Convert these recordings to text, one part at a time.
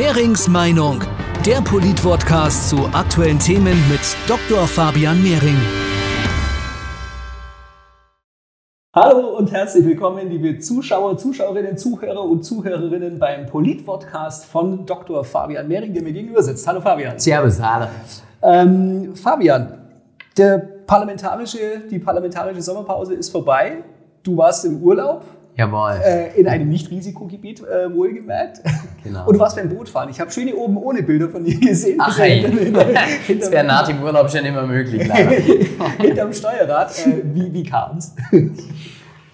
Mehrings Meinung, der Polit-Podcast zu aktuellen Themen mit Dr. Fabian Mehring. Hallo und herzlich willkommen, liebe Zuschauer, Zuschauerinnen, Zuhörer und Zuhörerinnen beim Polit-Podcast von Dr. Fabian Mehring, der mir gegenüber sitzt. Hallo Fabian. Servus, hallo. Ähm, Fabian, der parlamentarische, die parlamentarische Sommerpause ist vorbei. Du warst im Urlaub. Jawohl. Äh, in einem Nicht-Risikogebiet, äh, wohlgemerkt. Genau. Und warst beim Bootfahren. Ich habe schöne oben ohne Bilder von dir gesehen. Ach, hey. das wäre nach dem Urlaub schon immer möglich. Hinterm Steuerrad. Äh, wie wie kam es?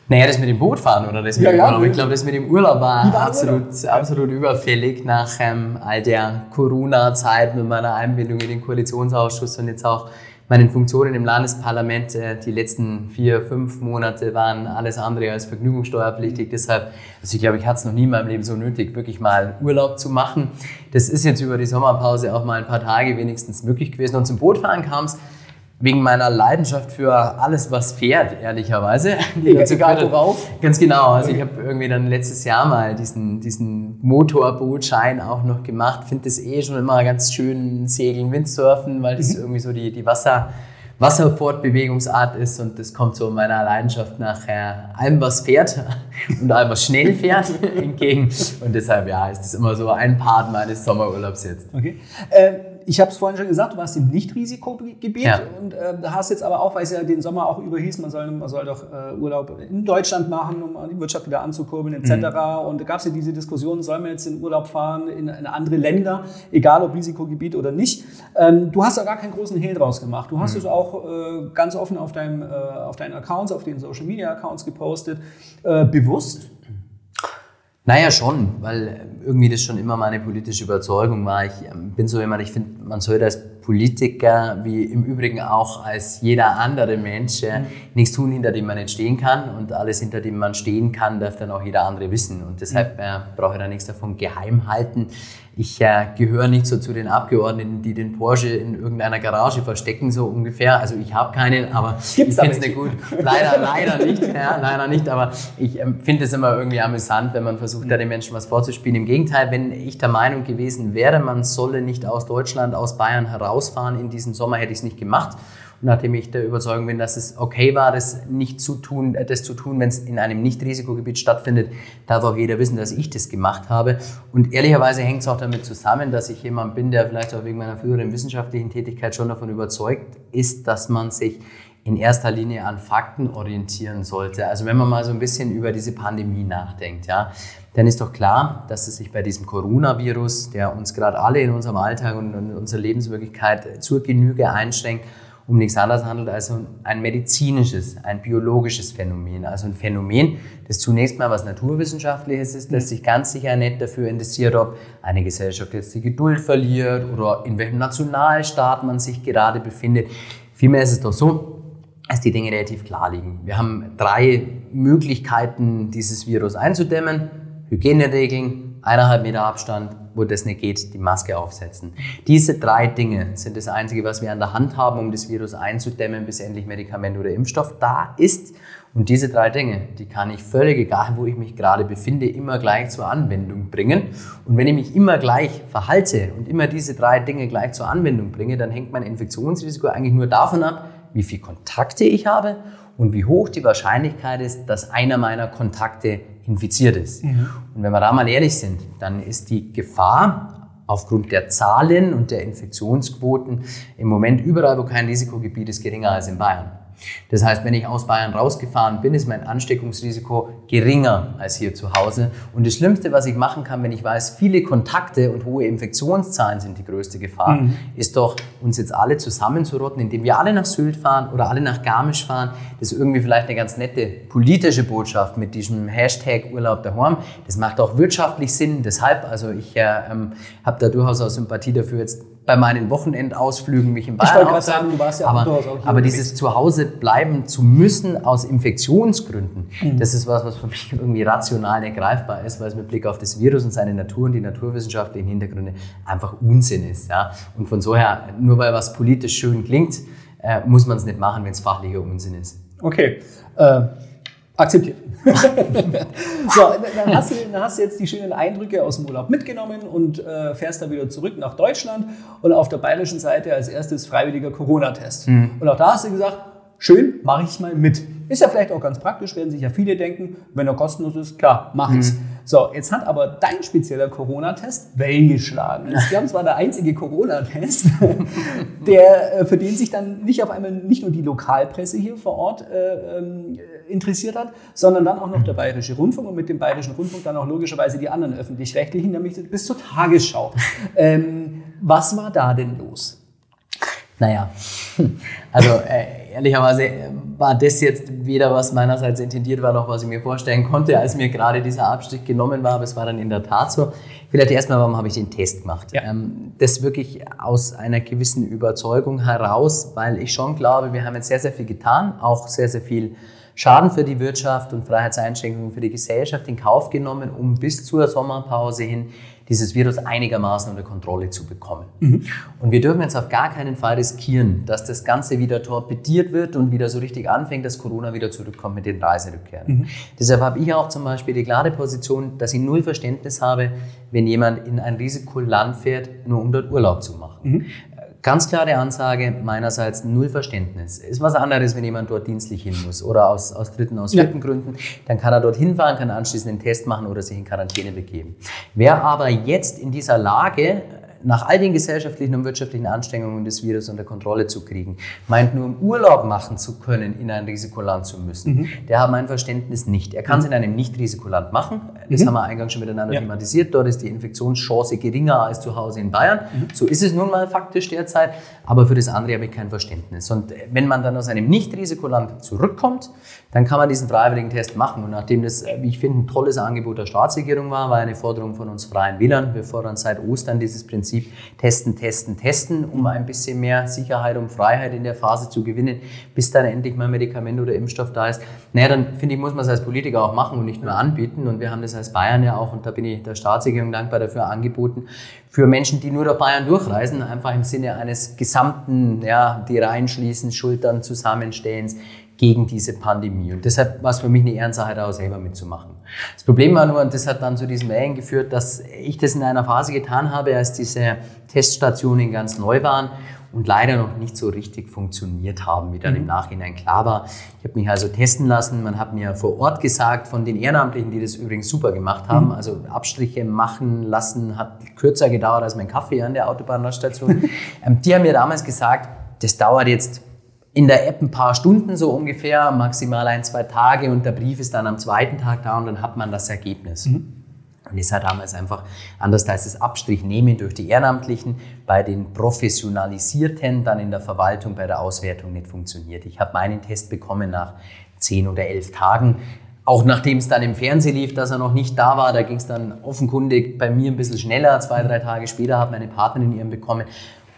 Naja, das mit dem Bootfahren oder das mit Ja, dem ja. Urlaub. Ich glaube, das mit dem Urlaub war, war absolut, absolut überfällig nach ähm, all der Corona-Zeit mit meiner Einbindung in den Koalitionsausschuss und jetzt auch meinen Funktionen im Landesparlament. Äh, die letzten vier, fünf Monate waren alles andere als vergnügungssteuerpflichtig. Deshalb, also ich glaube, ich hatte es noch nie in meinem Leben so nötig, wirklich mal Urlaub zu machen. Das ist jetzt über die Sommerpause auch mal ein paar Tage wenigstens möglich gewesen. Und zum Bootfahren kam es wegen meiner Leidenschaft für alles, was fährt, ehrlicherweise. Die dazu hat- worauf. Ganz genau. Also ich habe irgendwie dann letztes Jahr mal diesen, diesen Motorbootschein auch noch gemacht. Finde das eh schon immer ganz schön Segeln, Windsurfen, weil das irgendwie so die, die Wasser, Wasserfortbewegungsart ist und das kommt so meiner Leidenschaft nach äh, allem, was fährt und allem, was schnell fährt, entgegen. Und deshalb, ja, ist das immer so ein Part meines Sommerurlaubs jetzt. Okay. Äh, ich habe es vorhin schon gesagt, du warst im Nicht-Risikogebiet Ja. und äh, hast jetzt aber auch, weil es ja den Sommer auch über hieß, man soll, man soll doch äh, Urlaub in Deutschland machen, um die Wirtschaft wieder anzukurbeln etc. Mhm. Und da gab es ja diese Diskussion, sollen wir jetzt in Urlaub fahren in, in andere Länder, egal ob Risikogebiet oder nicht. Ähm, du hast da gar keinen großen Hehl draus gemacht. Du hast Mhm. es auch äh, ganz offen auf, deinem, äh, auf deinen Accounts, auf den Social-Media-Accounts gepostet. Äh, bewusst? Naja, schon, weil irgendwie das schon immer meine politische Überzeugung war. Ich ähm, bin so jemand, ich finde, man sollte als Politiker, wie im Übrigen auch als jeder andere Mensch, äh, nichts tun, hinter dem man nicht stehen kann. Und alles, hinter dem man stehen kann, darf dann auch jeder andere wissen. Und deshalb äh, brauche ich da nichts davon geheim halten. Ich äh, gehöre nicht so zu den Abgeordneten, die den Porsche in irgendeiner Garage verstecken, so ungefähr. Also ich habe keinen, aber Gibt's ich finde es nicht gut. Leider, leider nicht, ja, leider nicht. Aber ich ähm, finde es immer irgendwie amüsant, wenn man versucht, da den Menschen was vorzuspielen. Im Gegenteil, wenn ich der Meinung gewesen wäre, man solle nicht aus Deutschland, aus Bayern herausfahren in diesem Sommer, hätte ich es nicht gemacht. Und nachdem ich der Überzeugung bin, dass es okay war, das nicht zu tun, äh, das zu tun, wenn es in einem Nicht-Risikogebiet stattfindet, darf auch jeder wissen, dass ich das gemacht habe. Und ehrlicherweise hängt es auch damit zusammen, dass ich jemand bin, der vielleicht auch wegen meiner früheren wissenschaftlichen Tätigkeit schon davon überzeugt ist, dass man sich in erster Linie an Fakten orientieren sollte. Also wenn man mal so ein bisschen über diese Pandemie nachdenkt, ja, dann ist doch klar, dass es sich bei diesem Coronavirus, der uns gerade alle in unserem Alltag und in unserer Lebenswirklichkeit zur Genüge einschränkt, um nichts anderes handelt als um ein medizinisches, ein biologisches Phänomen. Also ein Phänomen, das zunächst mal was Naturwissenschaftliches ist, das sich ganz sicher nicht dafür interessiert, ob eine Gesellschaft jetzt die Geduld verliert oder in welchem Nationalstaat man sich gerade befindet. Vielmehr ist es doch so, dass die Dinge relativ klar liegen. Wir haben drei Möglichkeiten, dieses Virus einzudämmen. Hygieneregeln, eineinhalb Meter Abstand, wo das nicht geht, die Maske aufsetzen. Diese drei Dinge sind das Einzige, was wir an der Hand haben, um das Virus einzudämmen, bis endlich Medikament oder Impfstoff da ist. Und diese drei Dinge, die kann ich völlig egal, wo ich mich gerade befinde, immer gleich zur Anwendung bringen. Und wenn ich mich immer gleich verhalte und immer diese drei Dinge gleich zur Anwendung bringe, dann hängt mein Infektionsrisiko eigentlich nur davon ab, wie viele Kontakte ich habe und wie hoch die Wahrscheinlichkeit ist, dass einer meiner Kontakte infiziert ist. Und wenn wir da mal ehrlich sind, dann ist die Gefahr aufgrund der Zahlen und der Infektionsquoten im Moment überall, wo kein Risikogebiet ist, geringer als in Bayern. Das heißt, wenn ich aus Bayern rausgefahren bin, ist mein Ansteckungsrisiko geringer als hier zu Hause. Und das Schlimmste, was ich machen kann, wenn ich weiß, viele Kontakte und hohe Infektionszahlen sind die größte Gefahr, ist doch, uns jetzt alle zusammenzurotten, indem wir alle nach Sylt fahren oder alle nach Garmisch fahren. Das ist irgendwie vielleicht eine ganz nette politische Botschaft mit diesem Hashtag Urlaub daheim. Das macht auch wirtschaftlich Sinn. Deshalb, also ich äh, ähm, habe da durchaus auch Sympathie dafür, jetzt bei meinen Wochenendausflügen mich in Bayern wollte gerade aufzuhalten. sagen, du warst ja aber, auch aber dieses Zuhause bleiben zu müssen aus Infektionsgründen, Mhm. das ist was, was für mich irgendwie rational nicht greifbar ist, weil es mit Blick auf das Virus und seine Natur und die naturwissenschaftlichen Hintergründe einfach Unsinn ist. Ja? Und von so her, nur weil was politisch schön klingt, äh, muss man es nicht machen, wenn es fachlicher Unsinn ist. Okay. Äh, Akzeptiert. so, dann hast, du, dann hast du jetzt die schönen Eindrücke aus dem Urlaub mitgenommen und äh, fährst dann wieder zurück nach Deutschland und auf der bayerischen Seite als erstes freiwilliger Corona-Test. Mhm. Und auch da hast du gesagt, schön, mache ich mal mit. Ist ja vielleicht auch ganz praktisch, werden sich ja viele denken, wenn er kostenlos ist, klar, mach ich's. Mhm. So, jetzt hat aber dein spezieller Corona-Test Wellen geschlagen. Wir haben zwar der einzige Corona-Test, der, äh, für den sich dann nicht auf einmal nicht nur die Lokalpresse hier vor Ort äh, ähm, interessiert hat, sondern dann auch noch der Bayerische Rundfunk und mit dem Bayerischen Rundfunk dann auch logischerweise die anderen Öffentlich-Rechtlichen, nämlich bis zur Tagesschau. Ähm, was war da denn los? Naja, also äh, ehrlicherweise äh, war das jetzt weder was meinerseits intendiert war, noch was ich mir vorstellen konnte, als mir gerade dieser Abstieg genommen war, aber es war dann in der Tat so. Vielleicht erstmal, warum habe ich den Test gemacht? Ja. Ähm, das wirklich aus einer gewissen Überzeugung heraus, weil ich schon glaube, wir haben jetzt sehr, sehr viel getan, auch sehr, sehr viel Schaden für die Wirtschaft und Freiheitseinschränkungen für die Gesellschaft in Kauf genommen, um bis zur Sommerpause hin dieses Virus einigermaßen unter Kontrolle zu bekommen. Mhm. Und wir dürfen jetzt auf gar keinen Fall riskieren, dass das Ganze wieder torpediert wird und wieder so richtig anfängt, dass Corona wieder zurückkommt mit den Reiserückkehren. Mhm. Deshalb habe ich auch zum Beispiel die klare Position, dass ich null Verständnis habe, wenn jemand in ein Risikoland fährt, nur um dort Urlaub zu machen. Mhm. Ganz klare Ansage meinerseits, null Verständnis. Ist was anderes, wenn jemand dort dienstlich hin muss oder aus, aus dritten, aus vierten ja. Gründen. Dann kann er dort hinfahren, kann anschließend einen Test machen oder sich in Quarantäne begeben. Wer aber jetzt in dieser Lage nach all den gesellschaftlichen und wirtschaftlichen Anstrengungen des Virus unter Kontrolle zu kriegen, meint nur im Urlaub machen zu können, in ein Risikoland zu müssen, mhm. der hat mein Verständnis nicht. Er kann es in einem Nicht-Risikoland machen. Das mhm. haben wir eingangs schon miteinander ja. thematisiert. Dort ist die Infektionschance geringer als zu Hause in Bayern. Mhm. So ist es nun mal faktisch derzeit. Aber für das andere habe ich kein Verständnis. Und wenn man dann aus einem Nicht-Risikoland zurückkommt, dann kann man diesen freiwilligen Test machen. Und nachdem das, wie ich finde, ein tolles Angebot der Staatsregierung war, war eine Forderung von uns Freien Wählern. Wir fordern seit Ostern dieses Prinzip Prinzip testen, testen, testen, um ein bisschen mehr Sicherheit und Freiheit in der Phase zu gewinnen, bis dann endlich mal Medikament oder Impfstoff da ist. Naja, dann finde ich, muss man es als Politiker auch machen und nicht nur anbieten. Und wir haben das als Bayern ja auch, und da bin ich der Staatsregierung dankbar dafür, angeboten, für Menschen, die nur durch Bayern durchreisen, einfach im Sinne eines gesamten, ja, die reinschließen, Schultern zusammenstellens, gegen diese Pandemie. Und deshalb war es für mich eine Ehrensache, da auch selber mitzumachen. Das Problem war nur, und das hat dann zu diesem Wellen geführt, dass ich das in einer Phase getan habe, als diese Teststationen ganz neu waren und leider noch nicht so richtig funktioniert haben, wie dann mhm. im Nachhinein klar war. Ich habe mich also testen lassen. Man hat mir vor Ort gesagt, von den Ehrenamtlichen, die das übrigens super gemacht haben, mhm. also Abstriche machen lassen, hat kürzer gedauert als mein Kaffee an der Autobahnstation. ähm, die haben mir damals gesagt, das dauert jetzt in der App ein paar Stunden so ungefähr, maximal ein, zwei Tage und der Brief ist dann am zweiten Tag da und dann hat man das Ergebnis. Mhm. Und das hat damals einfach, anders als das Abstrich nehmen durch die Ehrenamtlichen, bei den Professionalisierten dann in der Verwaltung bei der Auswertung nicht funktioniert. Ich habe meinen Test bekommen nach zehn oder elf Tagen. Auch nachdem es dann im Fernsehen lief, dass er noch nicht da war, da ging es dann offenkundig bei mir ein bisschen schneller. Zwei, drei Tage später hat meine Partnerin ihren bekommen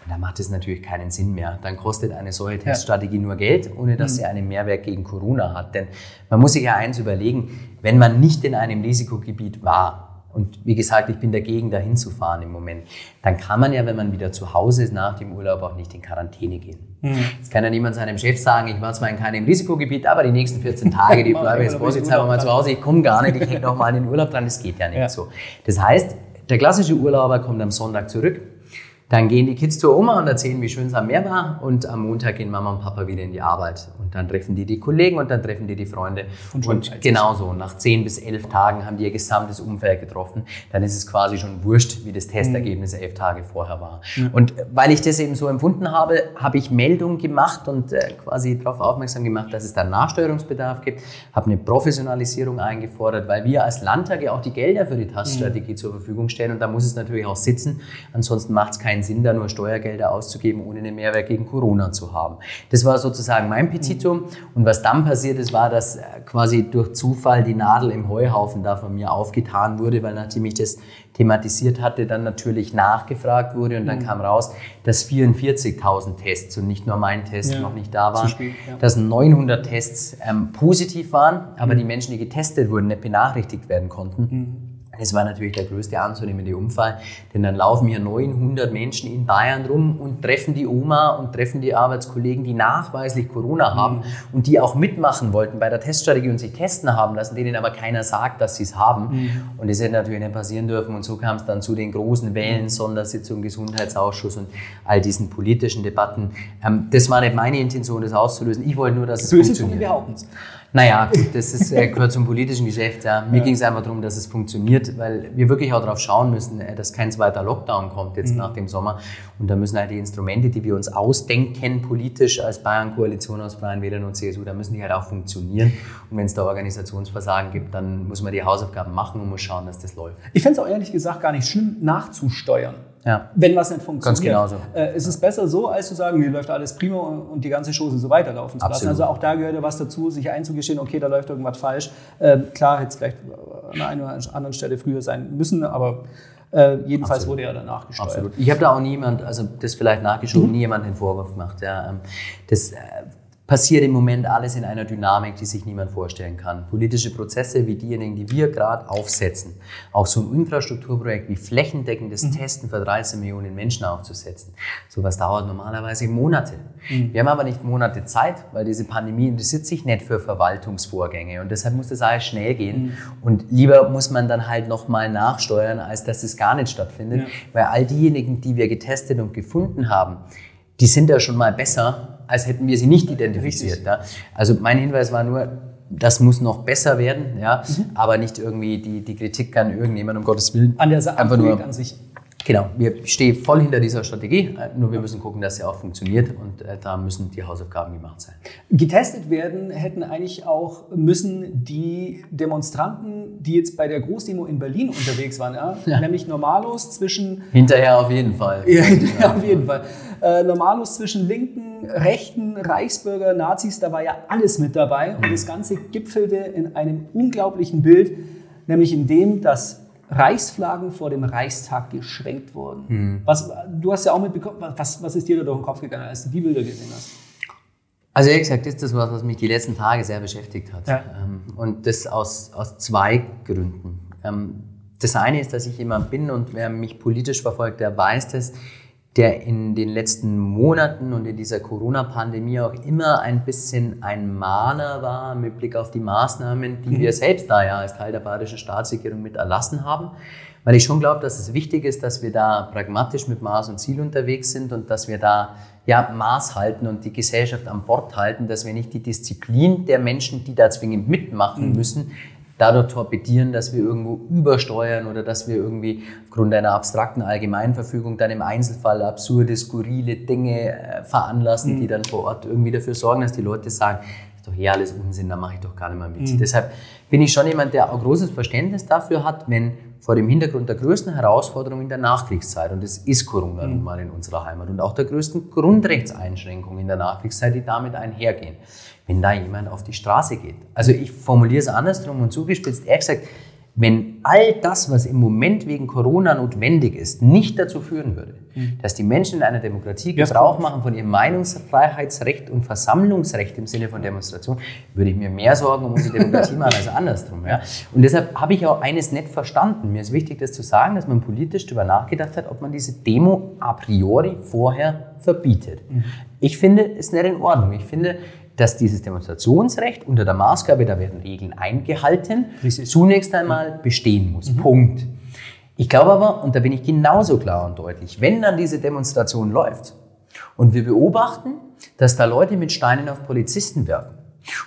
da macht es natürlich keinen Sinn mehr. Dann kostet eine solche Teststrategie ja. nur Geld, ohne dass mhm. sie einen Mehrwert gegen Corona hat. Denn man muss sich ja eins überlegen, wenn man nicht in einem Risikogebiet war, und wie gesagt, ich bin dagegen, dahin zu fahren im Moment. Dann kann man ja, wenn man wieder zu Hause ist, nach dem Urlaub auch nicht in Quarantäne gehen. Mhm. Jetzt kann ja niemand seinem Chef sagen, ich war zwar in keinem Risikogebiet, aber die nächsten 14 Tage, die bleibe jetzt vorsichtshalber mal zu Hause, ich komme gar nicht, ich hänge noch mal in den Urlaub dran, das geht ja nicht ja. so. Das heißt, der klassische Urlauber kommt am Sonntag zurück, dann gehen die Kids zur Oma und erzählen, wie schön es am Meer war. Und am Montag gehen Mama und Papa wieder in die Arbeit. Und dann treffen die die Kollegen und dann treffen die die Freunde. Und, und genauso, nach zehn bis elf Tagen haben die ihr gesamtes Umfeld getroffen. Dann ist es quasi schon wurscht, wie das Testergebnis mhm. elf Tage vorher war. Mhm. Und weil ich das eben so empfunden habe, habe ich Meldung gemacht und äh, quasi darauf aufmerksam gemacht, dass es da Nachsteuerungsbedarf gibt. Habe eine Professionalisierung eingefordert, weil wir als Landtag ja auch die Gelder für die Taststrategie mhm. zur Verfügung stellen. Und da muss es natürlich auch sitzen. Ansonsten macht es keinen keinen Sinn, da nur Steuergelder auszugeben, ohne einen Mehrwert gegen Corona zu haben. Das war sozusagen mein Petitum. Und was dann passiert ist, war, dass äh, quasi durch Zufall die Nadel im Heuhaufen da von mir aufgetan wurde, weil nachdem ich das thematisiert hatte, dann natürlich nachgefragt wurde und dann mhm. kam raus, dass 44.000 Tests und nicht nur mein Test ja, noch nicht da waren, spät, ja. dass 900 Tests ähm, positiv waren, aber mhm. die Menschen, die getestet wurden, nicht benachrichtigt werden konnten. Mhm. Das war natürlich der größte anzunehmende Unfall, denn dann laufen hier 900 Menschen in Bayern rum und treffen die Oma und treffen die Arbeitskollegen, die nachweislich Corona haben mhm. und die auch mitmachen wollten bei der Teststrategie und sich testen haben lassen, denen aber keiner sagt, dass sie es haben. Mhm. Und das hätte natürlich nicht passieren dürfen. Und so kam es dann zu den großen Wellen, mhm. Sondersitzung, Gesundheitsausschuss und all diesen politischen Debatten. Ähm, das war nicht meine Intention, das auszulösen. Ich wollte nur, dass es Böse funktioniert. Naja, das ist, äh, gehört zum politischen Geschäft. Ja. Mir ja. ging es einfach darum, dass es funktioniert, weil wir wirklich auch darauf schauen müssen, äh, dass kein zweiter Lockdown kommt jetzt mhm. nach dem Sommer. Und da müssen halt die Instrumente, die wir uns ausdenken, politisch als Bayern-Koalition aus Bayern, Wählern und CSU, da müssen die halt auch funktionieren. Und wenn es da Organisationsversagen gibt, dann muss man die Hausaufgaben machen und muss schauen, dass das läuft. Ich fände es auch ehrlich gesagt gar nicht schlimm, nachzusteuern. Ja. Wenn was nicht funktioniert. Ganz genauso. Äh, es ist besser so, als zu sagen, hier läuft alles prima und die ganze Chose so weiterlaufen zu lassen. Also auch da gehört ja was dazu, sich einzugestehen, okay, da läuft irgendwas falsch. Ähm, klar hätte es vielleicht an einer oder anderen Stelle früher sein müssen, aber äh, jedenfalls Absolut. wurde er danach gesteuert. Absolut. Ich habe da auch niemand, also das vielleicht nachgeschoben, mhm. nie jemand den Vorwurf gemacht. Ja, ähm, das, äh, passiert im Moment alles in einer Dynamik, die sich niemand vorstellen kann. Politische Prozesse wie diejenigen, die wir gerade aufsetzen, auch so ein Infrastrukturprojekt wie flächendeckendes mhm. Testen für 13 Millionen Menschen aufzusetzen, sowas dauert normalerweise Monate. Mhm. Wir haben aber nicht Monate Zeit, weil diese Pandemie interessiert sich nicht für Verwaltungsvorgänge und deshalb muss das alles schnell gehen mhm. und lieber muss man dann halt nochmal nachsteuern, als dass es gar nicht stattfindet, ja. weil all diejenigen, die wir getestet und gefunden haben, die sind ja schon mal besser als hätten wir sie nicht identifiziert. Ja. Also mein Hinweis war nur, das muss noch besser werden, ja, mhm. aber nicht irgendwie die, die Kritik an irgendjemand, um Gottes Willen. An der Sache, einfach nur, an sich. Genau, wir stehen voll hinter dieser Strategie, äh, nur wir müssen gucken, dass sie auch funktioniert und äh, da müssen die Hausaufgaben gemacht sein. Getestet werden hätten eigentlich auch müssen die Demonstranten, die jetzt bei der Großdemo in Berlin unterwegs waren, ja? ja. nämlich Normalos zwischen... Hinterher auf jeden Fall. Ja, hinterher auf jeden Fall. Äh, Normalos zwischen Linken, Rechten, Reichsbürger, Nazis, da war ja alles mit dabei und das Ganze gipfelte in einem unglaublichen Bild, nämlich in dem, dass Reichsflaggen vor dem Reichstag geschwenkt wurden. Mhm. Was, du hast ja auch mitbekommen, was, was ist dir da durch den Kopf gegangen, als du die Bilder gesehen hast? Also ehrlich gesagt, ist das was, was mich die letzten Tage sehr beschäftigt hat. Ja. Ähm, und das aus, aus zwei Gründen. Ähm, das eine ist, dass ich jemand bin und wer mich politisch verfolgt, der weiß das, der in den letzten Monaten und in dieser Corona-Pandemie auch immer ein bisschen ein Mahner war mit Blick auf die Maßnahmen, die mhm. wir selbst da ja als Teil der bayerischen Staatsregierung mit erlassen haben. Weil ich schon glaube, dass es wichtig ist, dass wir da pragmatisch mit Maß und Ziel unterwegs sind und dass wir da ja, Maß halten und die Gesellschaft an Bord halten, dass wir nicht die Disziplin der Menschen, die da zwingend mitmachen mhm. müssen, dadurch torpedieren, dass wir irgendwo übersteuern oder dass wir irgendwie aufgrund einer abstrakten Allgemeinverfügung dann im Einzelfall absurde, skurrile Dinge äh, veranlassen, mhm. die dann vor Ort irgendwie dafür sorgen, dass die Leute sagen, ist doch hier alles Unsinn, da mache ich doch gar nicht mehr mit. Mhm. Deshalb bin ich schon jemand, der auch großes Verständnis dafür hat, wenn vor dem Hintergrund der größten Herausforderung in der Nachkriegszeit, und es ist Corona mhm. nun mal in unserer Heimat, und auch der größten Grundrechtseinschränkungen in der Nachkriegszeit, die damit einhergehen, wenn da jemand auf die Straße geht. Also ich formuliere es andersrum und zugespitzt, ehrlich gesagt, wenn all das, was im Moment wegen Corona notwendig ist, nicht dazu führen würde, mhm. dass die Menschen in einer Demokratie Gebrauch machen von ihrem Meinungsfreiheitsrecht und Versammlungsrecht im Sinne von Demonstration, würde ich mir mehr Sorgen um unsere Demokratie machen als andersrum. Ja? Und deshalb habe ich auch eines nicht verstanden. Mir ist wichtig, das zu sagen, dass man politisch darüber nachgedacht hat, ob man diese Demo a priori vorher verbietet. Mhm. Ich finde es nicht in Ordnung. Ich finde, dass dieses Demonstrationsrecht unter der Maßgabe, da werden Regeln eingehalten, zunächst einmal bestehen muss. Mhm. Punkt. Ich glaube aber, und da bin ich genauso klar und deutlich, wenn dann diese Demonstration läuft und wir beobachten, dass da Leute mit Steinen auf Polizisten werfen,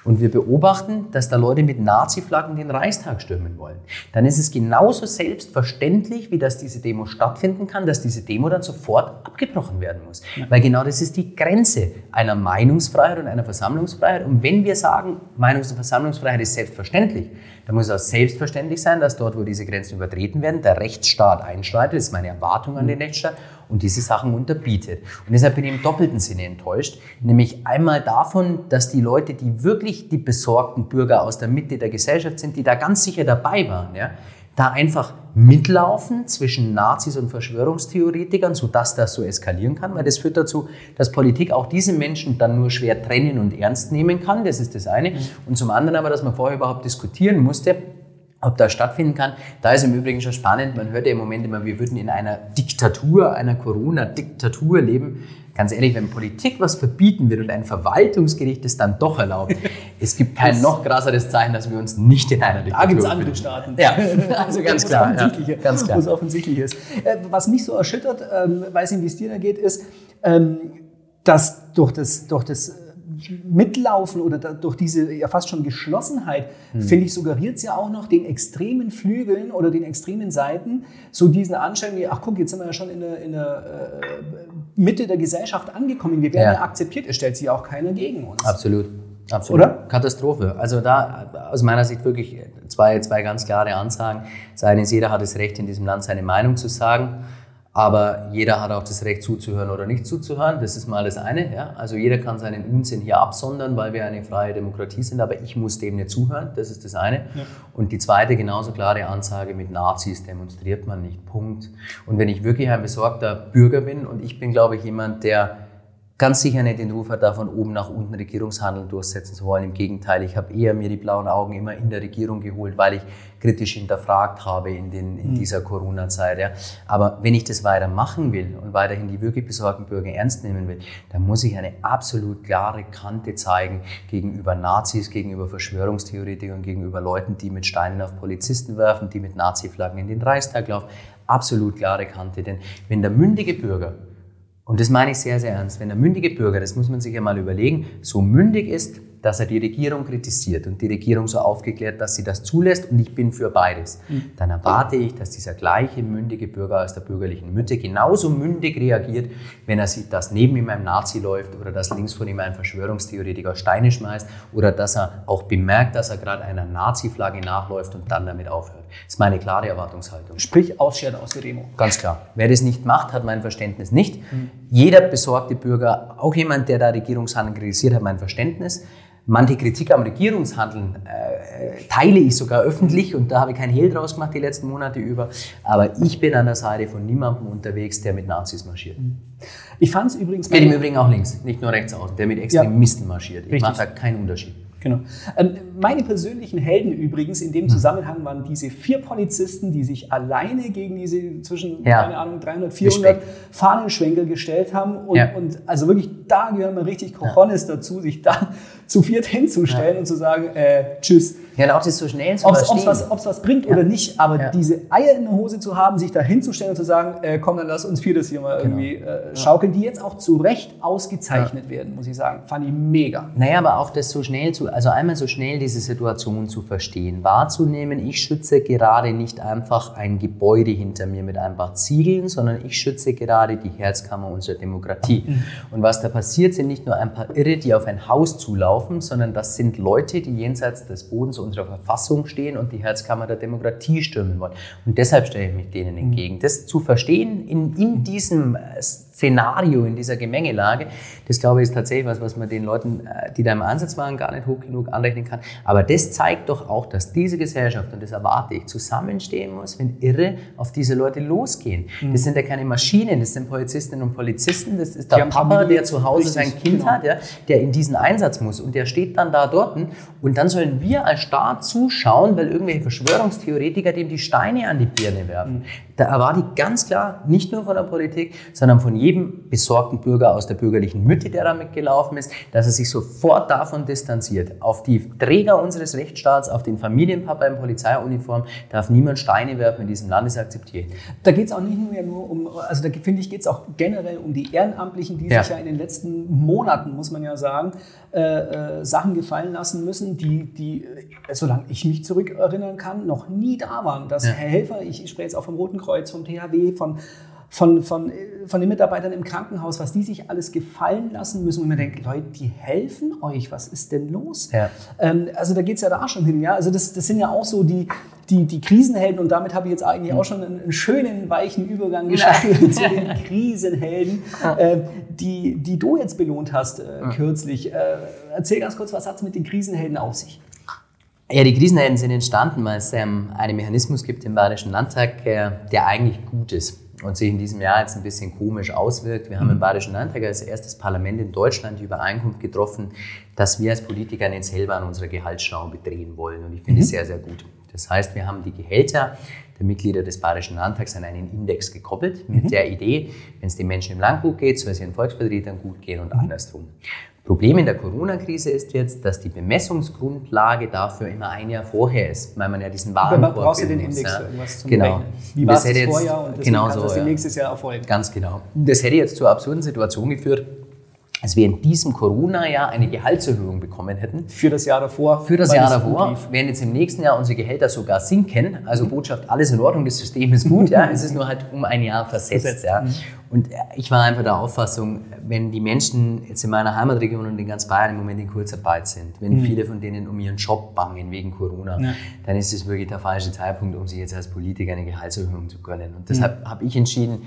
und wir beobachten, dass da Leute mit Nazi-Flaggen den Reichstag stürmen wollen, dann ist es genauso selbstverständlich, wie dass diese Demo stattfinden kann, dass diese Demo dann sofort abgebrochen werden muss. Weil genau das ist die Grenze einer Meinungsfreiheit und einer Versammlungsfreiheit. Und wenn wir sagen, Meinungs- und Versammlungsfreiheit ist selbstverständlich, dann muss es auch selbstverständlich sein, dass dort, wo diese Grenzen übertreten werden, der Rechtsstaat einschreitet. Das ist meine Erwartung an den mhm. Rechtsstaat und diese Sachen unterbietet. Und deshalb bin ich im doppelten Sinne enttäuscht, nämlich einmal davon, dass die Leute, die wirklich die besorgten Bürger aus der Mitte der Gesellschaft sind, die da ganz sicher dabei waren, ja, da einfach mitlaufen zwischen Nazis und Verschwörungstheoretikern, sodass das so eskalieren kann, weil das führt dazu, dass Politik auch diese Menschen dann nur schwer trennen und ernst nehmen kann, das ist das eine. Mhm. Und zum anderen aber, dass man vorher überhaupt diskutieren musste, ob das stattfinden kann. Da ist im Übrigen schon spannend, man hört ja im Moment immer, wir würden in einer Diktatur, einer Corona-Diktatur leben. Ganz ehrlich, wenn Politik was verbieten wird und ein Verwaltungsgericht es dann doch erlaubt, es gibt kein noch krasseres Zeichen, dass wir uns nicht in einer Diktatur Da gibt es andere Staaten. Ja, also ganz klar. Ja, ganz klar. Was offensichtlich ist. Äh, was mich so erschüttert, ähm, wie es dir da geht, ist, ähm, dass durch das, durch das Mitlaufen oder durch diese ja fast schon Geschlossenheit, hm. finde ich, suggeriert es ja auch noch den extremen Flügeln oder den extremen Seiten so diesen Anschein wie, ach guck, jetzt sind wir ja schon in der, in der äh, Mitte der Gesellschaft angekommen. Wir werden ja. ja akzeptiert, es stellt sich auch keiner gegen uns. Absolut. Absolut. Oder? Katastrophe. Also da aus meiner Sicht wirklich zwei, zwei ganz klare Ansagen. Das eine ist, jeder hat das Recht, in diesem Land seine Meinung zu sagen. Aber jeder hat auch das Recht zuzuhören oder nicht zuzuhören. Das ist mal das eine. Ja? Also jeder kann seinen Unsinn hier absondern, weil wir eine freie Demokratie sind, aber ich muss dem nicht zuhören. Das ist das eine. Ja. Und die zweite genauso klare Ansage, mit Nazis demonstriert man nicht. Punkt. Und wenn ich wirklich ein besorgter Bürger bin und ich bin, glaube ich, jemand, der ganz sicher nicht den Ruf hat, da von oben nach unten Regierungshandeln durchsetzen zu wollen. Im Gegenteil, ich habe eher mir die blauen Augen immer in der Regierung geholt, weil ich kritisch hinterfragt habe in, den, in mhm. dieser Corona-Zeit. Ja. Aber wenn ich das weiter machen will und weiterhin die wirklich besorgten Bürger ernst nehmen will, dann muss ich eine absolut klare Kante zeigen gegenüber Nazis, gegenüber Verschwörungstheoretikern, gegenüber Leuten, die mit Steinen auf Polizisten werfen, die mit Nazi-Flaggen in den Reichstag laufen. Absolut klare Kante. Denn wenn der mündige Bürger und das meine ich sehr, sehr ernst. Wenn der mündige Bürger, das muss man sich ja mal überlegen, so mündig ist, dass er die Regierung kritisiert und die Regierung so aufgeklärt, dass sie das zulässt und ich bin für beides, mhm. dann erwarte ich, dass dieser gleiche mündige Bürger aus der bürgerlichen Mitte genauso mündig reagiert, wenn er sieht, dass neben ihm ein Nazi läuft oder dass links von ihm ein Verschwörungstheoretiker Steine schmeißt oder dass er auch bemerkt, dass er gerade einer Nazi-Flagge nachläuft und dann damit aufhört. Das ist meine klare Erwartungshaltung. Sprich, ausscheren aus der Demo. Ganz klar. Wer das nicht macht, hat mein Verständnis nicht. Mhm. Jeder besorgte Bürger, auch jemand, der da Regierungshandeln kritisiert, hat mein Verständnis. Manche Kritik am Regierungshandeln äh, teile ich sogar öffentlich und da habe ich kein Hehl draus gemacht die letzten Monate über. Aber ich bin an der Seite von niemandem unterwegs, der mit Nazis marschiert. Ich fand es übrigens... Ich bin im Übrigen auch links, nicht nur rechts außen, der mit Extremisten ja, marschiert. Ich mache da keinen Unterschied. Genau. Ähm, meine persönlichen Helden übrigens in dem hm. Zusammenhang waren diese vier Polizisten, die sich alleine gegen diese zwischen, ja. keine Ahnung, 300, 400 Respekt. Fahnenschwenkel gestellt haben. Und, ja. und, also wirklich, da gehören wir richtig Cojones ja. dazu, sich da zu viert hinzustellen und zu sagen, äh, tschüss. Ja, und auch das so schnell zu ob's, verstehen. Ob es was, was, bringt oder nicht, aber diese Eier in der Hose zu haben, sich da hinzustellen und zu sagen, äh, komm, dann lass uns vier das hier mal genau. irgendwie äh, schaukeln, die jetzt auch zu Recht ausgezeichnet werden, muss ich sagen. Fand ich mega. Naja, aber auch das so schnell zu also einmal so schnell diese Situation zu verstehen, wahrzunehmen, ich schütze gerade nicht einfach ein Gebäude hinter mir mit ein paar Ziegeln, sondern ich schütze gerade die Herzkammer unserer Demokratie. Mhm. Und was da passiert, sind nicht nur ein paar Irre, die auf ein Haus zulaufen, sondern das sind Leute, die jenseits des Bodens unserer Verfassung stehen und die Herzkammer der Demokratie stürmen wollen. Und deshalb stelle ich mich denen mhm. entgegen. Das zu verstehen in, in diesem Szenario, in dieser Gemengelage, das glaube ich ist tatsächlich was, was man den Leuten, äh, die da im Ansatz waren, gar nicht hoch genug anrechnen kann. Aber das zeigt doch auch, dass diese Gesellschaft, und das erwarte ich, zusammenstehen muss, wenn Irre auf diese Leute losgehen. Mhm. Das sind ja keine Maschinen, das sind Polizistinnen und Polizisten, das ist der Papa, der zu Hause Richtig, sein Kind genau. hat, ja, der in diesen Einsatz muss und der steht dann da dort und dann sollen wir als Staat zuschauen, weil irgendwelche Verschwörungstheoretiker dem die Steine an die Birne werfen. Mhm. Da erwarte ich ganz klar, nicht nur von der Politik, sondern von jedem besorgten Bürger aus der bürgerlichen Mitte, der damit gelaufen ist, dass er sich sofort davon distanziert. Auf die Träger unseres Rechtsstaats, auf den Familienpapa in Polizeiuniform darf niemand Steine werfen in diesem Land, ist akzeptiert. Da geht es auch nicht mehr nur um, also da finde ich, geht es auch generell um die Ehrenamtlichen, die ja. sich ja in den letzten Monaten, muss man ja sagen, äh, äh, Sachen gefallen lassen müssen, die, die, äh, solange ich mich zurückerinnern kann, noch nie da waren. Dass ja. Herr Helfer, ich, ich spreche jetzt auch vom Roten Kreuz, vom THW, von von, von, von den Mitarbeitern im Krankenhaus, was die sich alles gefallen lassen müssen. Und man denkt, Leute, die helfen euch, was ist denn los? Ja. Ähm, also da geht es ja da schon hin. Ja? Also das, das sind ja auch so die, die, die Krisenhelden und damit habe ich jetzt eigentlich auch schon einen, einen schönen, weichen Übergang geschaffen zu den Krisenhelden, äh, die, die du jetzt belohnt hast äh, kürzlich. Äh, erzähl ganz kurz, was hat es mit den Krisenhelden auf sich? Ja, die Krisenhelden sind entstanden, weil es ähm, einen Mechanismus gibt im Bayerischen Landtag, äh, der eigentlich gut ist und sich in diesem Jahr jetzt ein bisschen komisch auswirkt. Wir haben im Bayerischen Landtag als erstes Parlament in Deutschland die Übereinkunft getroffen, dass wir als Politiker nicht selber an unserer Gehaltsschraube drehen wollen. Und ich finde es mhm. sehr, sehr gut. Das heißt, wir haben die Gehälter der Mitglieder des Bayerischen Landtags an einen Index gekoppelt, mit mhm. der Idee, wenn es den Menschen im Land gut geht, soll es ihren Volksvertretern gut gehen und mhm. andersrum. Problem in der Corona-Krise ist jetzt, dass die Bemessungsgrundlage dafür immer ein Jahr vorher ist, weil man ja diesen Warenkorb Man brauchst du den Index ja. für irgendwas zum genau. Rechnen. Wie war es das Vorjahr und genau so, das ja. nächstes Jahr erfolgen. Ganz genau. Das hätte jetzt zur absurden Situation geführt, als wir in diesem Corona-Jahr eine Gehaltserhöhung bekommen hätten. Für das Jahr davor. Für das Jahr davor. Werden jetzt im nächsten Jahr unsere Gehälter sogar sinken. Also. Botschaft, alles in Ordnung, das System ist gut. ja. Es ist nur halt um ein Jahr versetzt. Ja. Mhm. Und ich war einfach der Auffassung, wenn die Menschen jetzt in meiner Heimatregion und in ganz Bayern im Moment in Kurzarbeit sind, wenn mhm. viele von denen um ihren Job bangen wegen Corona, ja. dann ist es wirklich der falsche Zeitpunkt, um sich jetzt als Politiker eine Gehaltserhöhung zu gönnen. Und deshalb mhm. habe ich entschieden,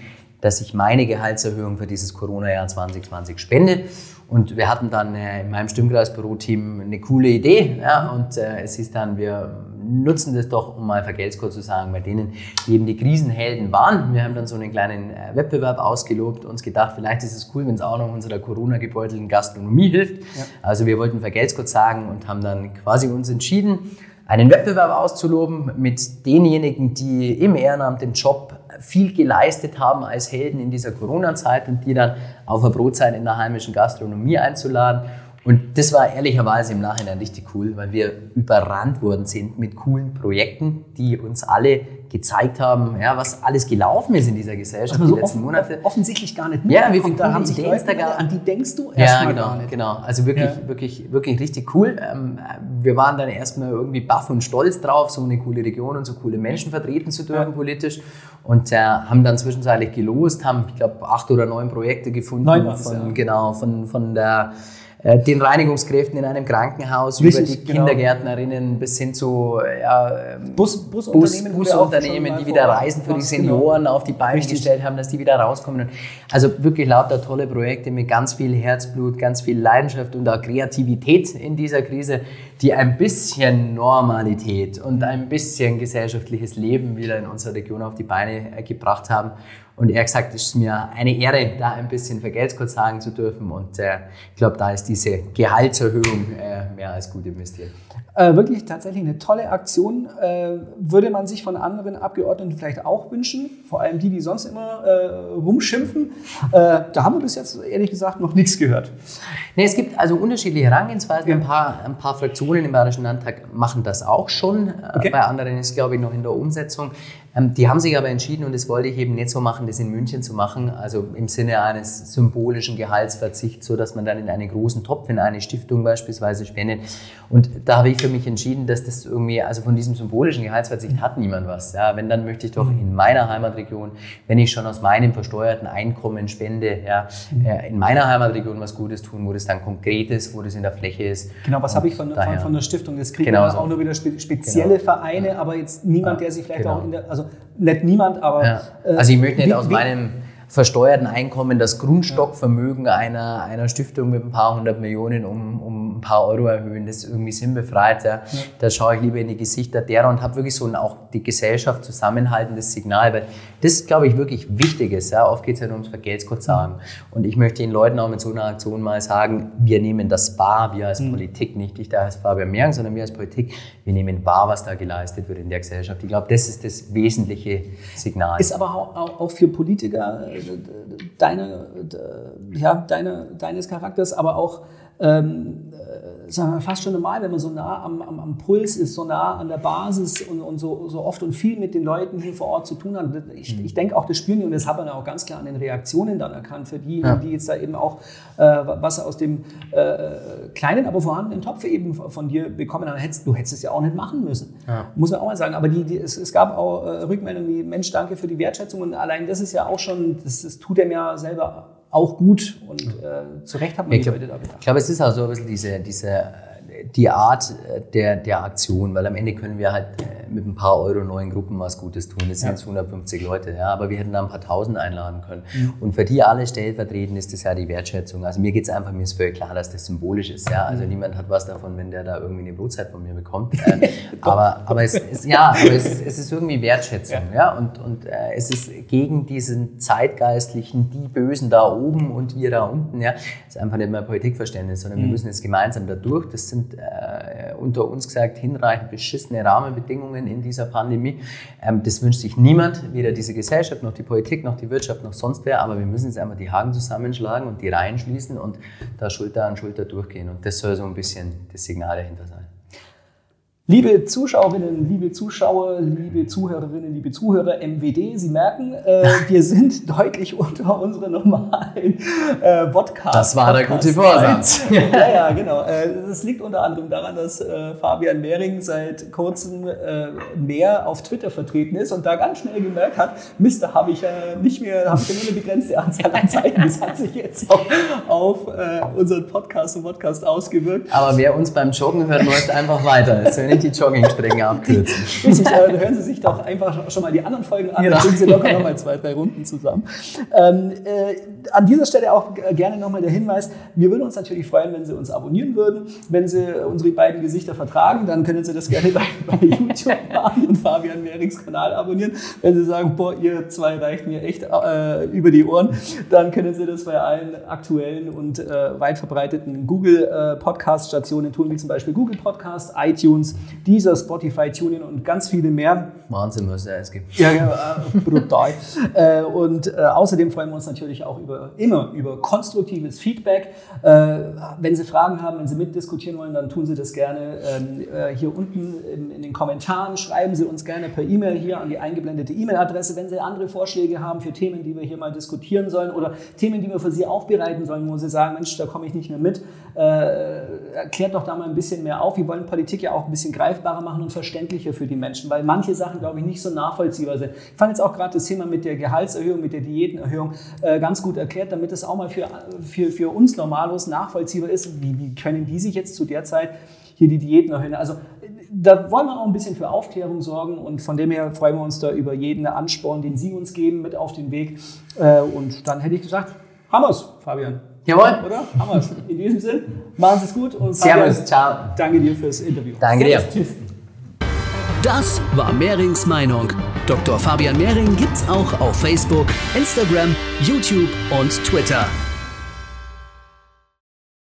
dass ich meine Gehaltserhöhung für dieses Corona-Jahr 2020 spende. Und wir hatten dann äh, in meinem Stimmkreisbüro-Team eine coole Idee. Ja, und äh, es ist dann, wir nutzen das doch, um mal Vergeltskurs zu sagen, bei denen, die eben die Krisenhelden waren. Wir haben dann so einen kleinen äh, Wettbewerb ausgelobt, uns gedacht, vielleicht ist es cool, wenn es auch noch unserer Corona-gebeutelten Gastronomie hilft. Ja. Also wir wollten Vergeltskurs sagen und haben dann quasi uns entschieden, einen Wettbewerb auszuloben mit denjenigen, die im Ehrenamt den Job viel geleistet haben als Helden in dieser Corona-Zeit und die dann auf eine Brotzeit in der heimischen Gastronomie einzuladen. Und das war ehrlicherweise im Nachhinein richtig cool, weil wir überrannt worden sind mit coolen Projekten, die uns alle gezeigt haben, ja, was alles gelaufen ist in dieser Gesellschaft also die letzten Monate. Offensichtlich gar nicht mehr. Ja, wie viele da haben sich Leute, da an die denkst du erstmal ja, genau, gar nicht. genau. Also wirklich, ja. wirklich, wirklich richtig cool. Ähm, wir waren dann erstmal irgendwie baff und stolz drauf, so eine coole Region und so coole Menschen vertreten zu dürfen ja. politisch und äh, haben dann zwischenzeitlich gelost, haben, ich glaube, acht oder neun Projekte gefunden neun von, genau, von, von der den Reinigungskräften in einem Krankenhaus, Richtig, über die genau. Kindergärtnerinnen bis hin zu ja, ähm, Bus, Busunternehmen, Bus, Busunternehmen die wieder Reisen für die Senioren genau. auf die Beine Richtig. gestellt haben, dass die wieder rauskommen. Also wirklich lauter tolle Projekte mit ganz viel Herzblut, ganz viel Leidenschaft und auch Kreativität in dieser Krise, die ein bisschen Normalität und ein bisschen gesellschaftliches Leben wieder in unserer Region auf die Beine äh, gebracht haben. Und er hat gesagt, es ist mir eine Ehre, da ein bisschen für Geld kurz sagen zu dürfen. Und äh, ich glaube, da ist diese Gehaltserhöhung äh, mehr als gut investiert. Äh, wirklich tatsächlich eine tolle Aktion. Äh, würde man sich von anderen Abgeordneten vielleicht auch wünschen, vor allem die, die sonst immer äh, rumschimpfen. Äh, da haben wir bis jetzt ehrlich gesagt noch nichts gehört. Nee, es gibt also unterschiedliche Herangehensweisen. Ja. Ein, paar, ein paar Fraktionen im Bayerischen Landtag machen das auch schon. Okay. Bei anderen ist, glaube ich, noch in der Umsetzung. Ähm, die haben sich aber entschieden, und das wollte ich eben nicht so machen, das in München zu machen, also im Sinne eines symbolischen Gehaltsverzichts, so dass man dann in einen großen Topf in eine Stiftung beispielsweise spendet. Und da habe ich für mich entschieden, dass das irgendwie, also von diesem symbolischen Gehaltsverzicht hat niemand was. Ja, wenn, dann möchte ich doch in meiner Heimatregion, wenn ich schon aus meinem versteuerten Einkommen spende, ja, äh, in meiner Heimatregion was Gutes tun, wo das dann konkret ist, wo das in der Fläche ist. Genau, was habe ich von, daher, von, der Stiftung? Das kriegen genau so. auch nur wieder spezielle genau. Vereine, aber jetzt niemand, der sich vielleicht genau. auch in der, also nicht niemand, aber. Ja. Äh, also ich möchte nicht wie, aus meinem versteuerten Einkommen das Grundstockvermögen einer, einer Stiftung mit ein paar hundert Millionen um, um ein paar Euro erhöhen. Das ist irgendwie sinnbefreit. Ja. ja. Da schaue ich lieber in die Gesichter derer und habe wirklich so ein auch die Gesellschaft zusammenhaltendes Signal, weil das, glaube ich, wirklich wichtig ist. Ja. Oft geht es ja nur ums Vergeltskurs-Sagen. Und ich möchte den Leuten auch mit so einer Aktion mal sagen, wir nehmen das wahr, wir als mhm. Politik, nicht ich da als Fabian Mergen, sondern wir als Politik, wir nehmen wahr, was da geleistet wird in der Gesellschaft. Ich glaube, das ist das wesentliche Signal. Ist aber auch, auch für Politiker deine, ja, deine, deines Charakters, aber auch ähm, sagen wir, fast schon normal, wenn man so nah am, am, am Puls ist, so nah an der Basis und, und so, so oft und viel mit den Leuten hier vor Ort zu tun hat. Ich, mhm. ich denke auch, das spüren die und das hat man auch ganz klar an den Reaktionen dann erkannt für die, ja. die jetzt da eben auch äh, was aus dem äh, kleinen, aber vorhandenen Topf eben von dir bekommen haben. Du hättest es ja auch nicht machen müssen. Ja. Muss man auch mal sagen. Aber die, die, es, es gab auch äh, Rückmeldungen wie, Mensch, danke für die Wertschätzung und allein das ist ja auch schon, das, das tut er mir selber auch gut und äh, zu Recht hat man ich die Leute da gedacht. Ich glaube, es ist auch so ein bisschen diese, diese die Art äh, der, der Aktion, weil am Ende können wir halt äh, mit ein paar Euro neuen Gruppen was Gutes tun. Das sind jetzt 150 Leute, ja, aber wir hätten da ein paar Tausend einladen können. Mhm. Und für die alle stellvertretend ist das ja die Wertschätzung. Also mir geht es einfach, mir ist völlig klar, dass das symbolisch ist. Ja? Also mhm. niemand hat was davon, wenn der da irgendwie eine Brotzeit von mir bekommt. Äh, aber aber, es, ist, ja, aber es, ist, es ist irgendwie Wertschätzung. Ja. ja? Und, und äh, es ist gegen diesen zeitgeistlichen, die Bösen da oben und wir da unten. Ja? Das ist einfach nicht mehr Politikverständnis, sondern mhm. wir müssen jetzt gemeinsam da durch. Das sind äh, unter uns gesagt, hinreichend beschissene Rahmenbedingungen in dieser Pandemie. Ähm, das wünscht sich niemand, weder diese Gesellschaft, noch die Politik, noch die Wirtschaft, noch sonst wer. Aber wir müssen jetzt einmal die Haken zusammenschlagen und die Reihen schließen und da Schulter an Schulter durchgehen. Und das soll so ein bisschen das Signal dahinter sein. Liebe Zuschauerinnen, liebe Zuschauer, liebe Zuhörerinnen, liebe Zuhörer, MWD, Sie merken, äh, wir sind deutlich unter unserer normalen äh, Podcast. Das war der gute Vorsatz. ja, ja, genau. Äh, das liegt unter anderem daran, dass äh, Fabian Mehring seit kurzem äh, mehr auf Twitter vertreten ist und da ganz schnell gemerkt hat, Mist, da habe ich ja nicht mehr, habe ich ja nur eine begrenzte Anzahl an Zeiten. Das hat sich jetzt auch auf äh, unseren Podcast und Podcast ausgewirkt. Aber wer uns beim Joggen hört, läuft einfach weiter. Das die Joggingstrecken abkürzen. Richtig, hören Sie sich doch einfach schon mal die anderen Folgen an, genau. dann kriegen Sie locker nochmal zwei, drei Runden zusammen. Ähm, äh, an dieser Stelle auch gerne nochmal der Hinweis, wir würden uns natürlich freuen, wenn Sie uns abonnieren würden. Wenn Sie unsere beiden Gesichter vertragen, dann können Sie das gerne bei, bei YouTube machen und Fabian Mehrings Kanal abonnieren. Wenn Sie sagen, boah, ihr zwei reicht mir echt äh, über die Ohren, dann können Sie das bei allen aktuellen und äh, weit verbreiteten Google äh, Podcast Stationen tun, wie zum Beispiel Google Podcast, iTunes, dieser Spotify, TuneIn und ganz viele mehr. Wahnsinn, was es alles gibt. Ja, ja äh, brutal. äh, und äh, außerdem freuen wir uns natürlich auch über, immer über konstruktives Feedback. Äh, wenn Sie Fragen haben, wenn Sie mitdiskutieren wollen, dann tun Sie das gerne ähm, äh, hier unten in, in, den Kommentaren. Schreiben Sie uns gerne per E-Mail hier an die eingeblendete E-Mail-Adresse. Wenn Sie andere Vorschläge haben für Themen, die wir hier mal diskutieren sollen oder Themen, die wir für Sie aufbereiten sollen, wo Sie sagen, Mensch, da komme ich nicht mehr mit, äh, erklärt doch da mal ein bisschen mehr auf. Wir wollen Politik ja auch ein bisschen greifbarer machen und verständlicher für die Menschen, weil manche Sachen, glaube ich, nicht so nachvollziehbar sind. Ich fand jetzt auch gerade das Thema mit der Gehaltserhöhung, mit der Diätenerhöhung äh, ganz gut erklärt, damit es auch mal für, für, für uns Normalos nachvollziehbar ist. Wie, wie können die sich jetzt zu der Zeit hier die Diäten erhöhen? Also da wollen wir auch ein bisschen für Aufklärung sorgen und von dem her freuen wir uns da über jeden Ansporn, den Sie uns geben, mit auf den Weg. Äh, und dann hätte ich gesagt, wir's, Fabian. Jawohl. Oder? Haben wir es. In diesem Sinn, machen Sie es gut und Servus, ciao. Danke dir fürs Interview. Danke Servus, dir. Tschüss. Das war Mehrings Meinung. Dr. Fabian Mehring gibt's auch auf Facebook, Instagram, YouTube und Twitter.